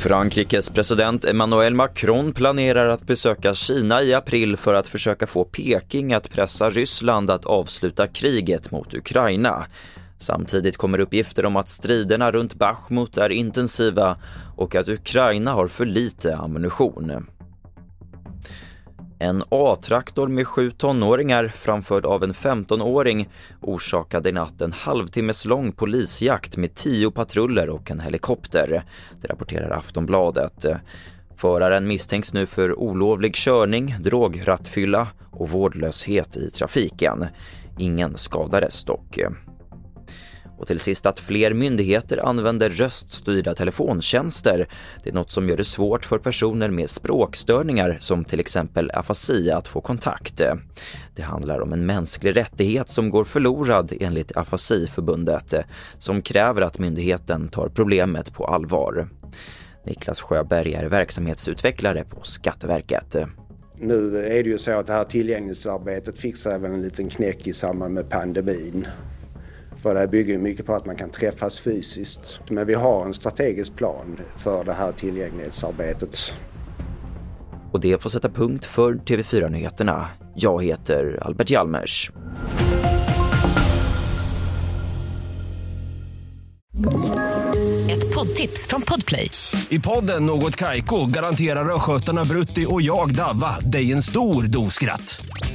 Frankrikes president Emmanuel Macron planerar att besöka Kina i april för att försöka få Peking att pressa Ryssland att avsluta kriget mot Ukraina. Samtidigt kommer uppgifter om att striderna runt Bachmut är intensiva och att Ukraina har för lite ammunition. En A-traktor med sju tonåringar framförd av en 15-åring orsakade i natt en halvtimmes lång polisjakt med tio patruller och en helikopter. Det rapporterar Aftonbladet. Föraren misstänks nu för olovlig körning, drograttfylla och vårdlöshet i trafiken. Ingen skadades dock. Och till sist att fler myndigheter använder röststyrda telefontjänster. Det är något som gör det svårt för personer med språkstörningar som till exempel afasi att få kontakt. Det handlar om en mänsklig rättighet som går förlorad enligt Afasiförbundet som kräver att myndigheten tar problemet på allvar. Niklas Sjöberg är verksamhetsutvecklare på Skatteverket. Nu är det ju så att det här tillgänglighetsarbetet fick sig även en liten knäck i samband med pandemin. För det bygger mycket på att man kan träffas fysiskt. Men vi har en strategisk plan för det här tillgänglighetsarbetet. Och det får sätta punkt för TV4-nyheterna. Jag heter Albert Hjalmers. Ett poddtips från Podplay. I podden Något Kaiko garanterar östgötarna Brutti och jag, Davva, dig en stor dos skratt.